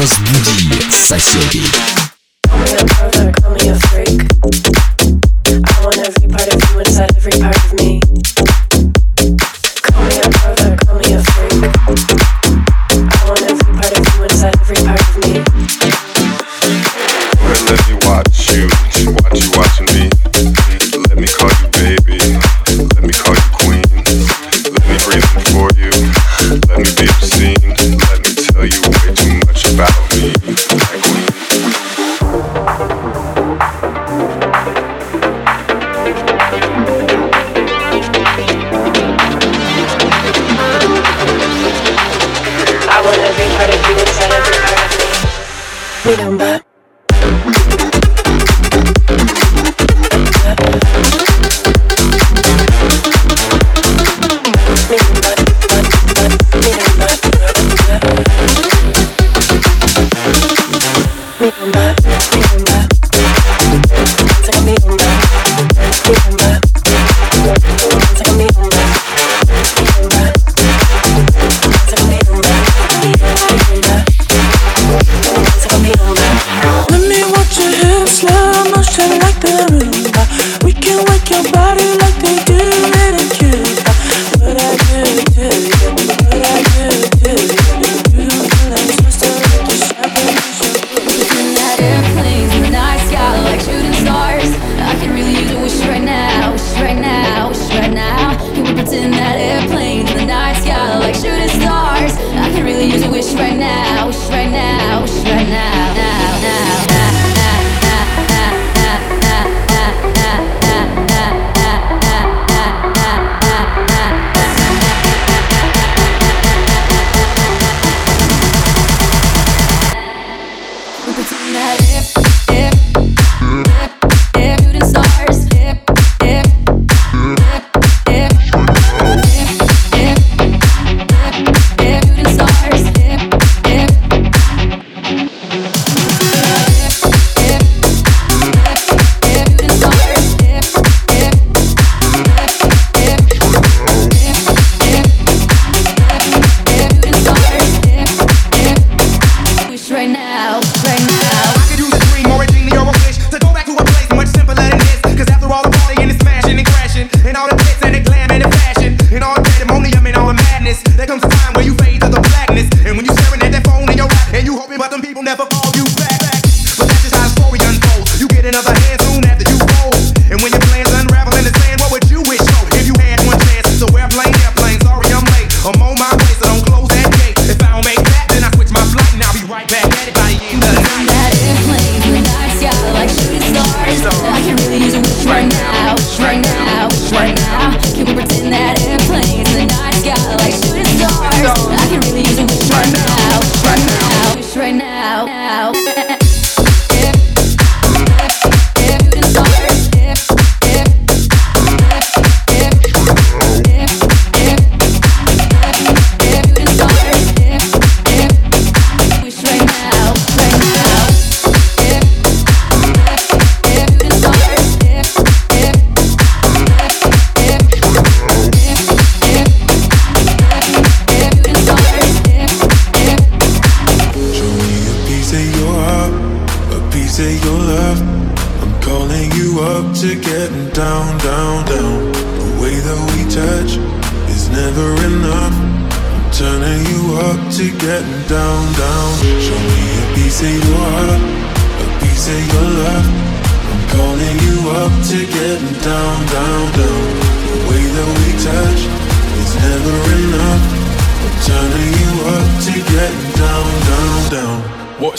Разбуди соседей.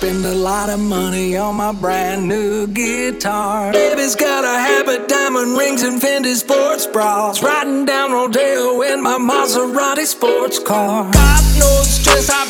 Spend a lot of money on my brand new guitar. Baby's got a habit, diamond rings, and Fendi sports bras. Riding down Rodeo in my Maserati sports car. God knows stress I've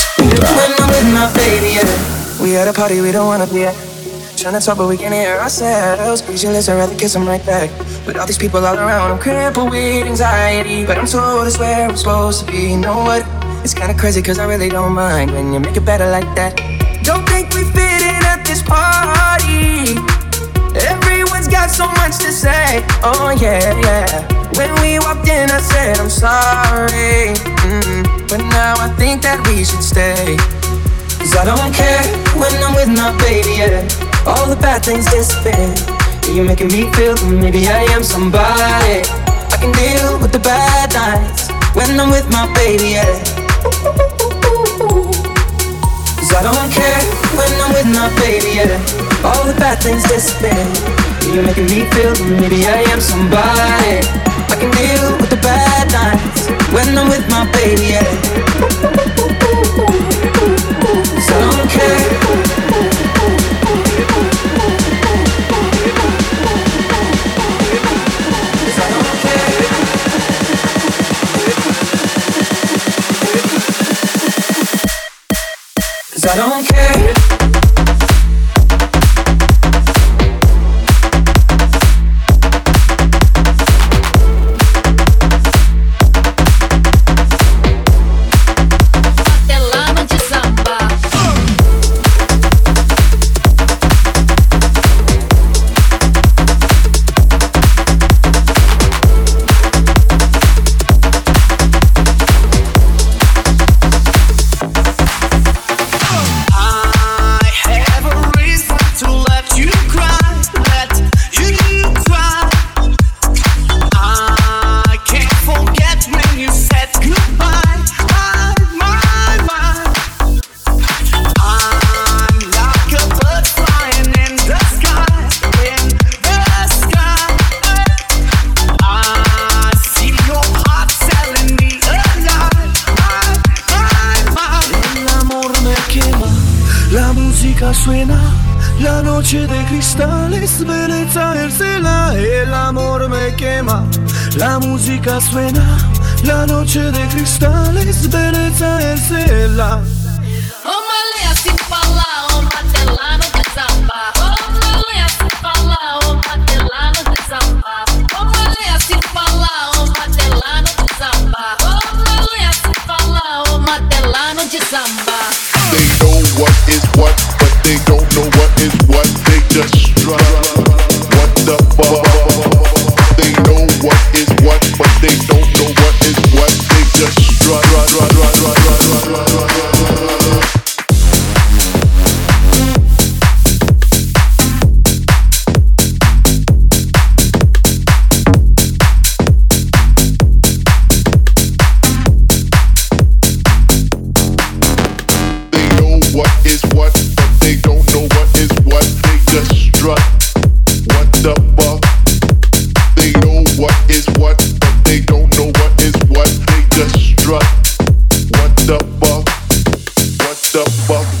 When I'm with my baby, yeah. We at a party we don't wanna be at. Tryna talk, but we can't hear ourselves. Speechless, I'd rather kiss them right back. But all these people all around, I'm crippled with anxiety. But I'm told it's where I'm supposed to be. You know what? It's kinda crazy, cause I really don't mind when you make it better like that. Don't think we fit in at this party. Everyone's got so much to say. Oh, yeah, yeah. When we walked in, I said, I'm sorry. mm But now I think that we should stay. Cause I don't care when I'm with my baby, yeah. All the bad things disappear. You're making me feel that maybe I am somebody. I can deal with the bad nights when I'm with my baby, yeah. Cause I don't care when I'm with my baby, yeah. All the bad things disappear. You're making me feel that maybe I am somebody. I can deal with the bad nights when I'm with my baby, yeah. Cause I don't care. I don't I don't care. Suena, la noche de cristales, belleza el cela. El amor me quema, la música suena, la noche de cristales, belleza el strut. What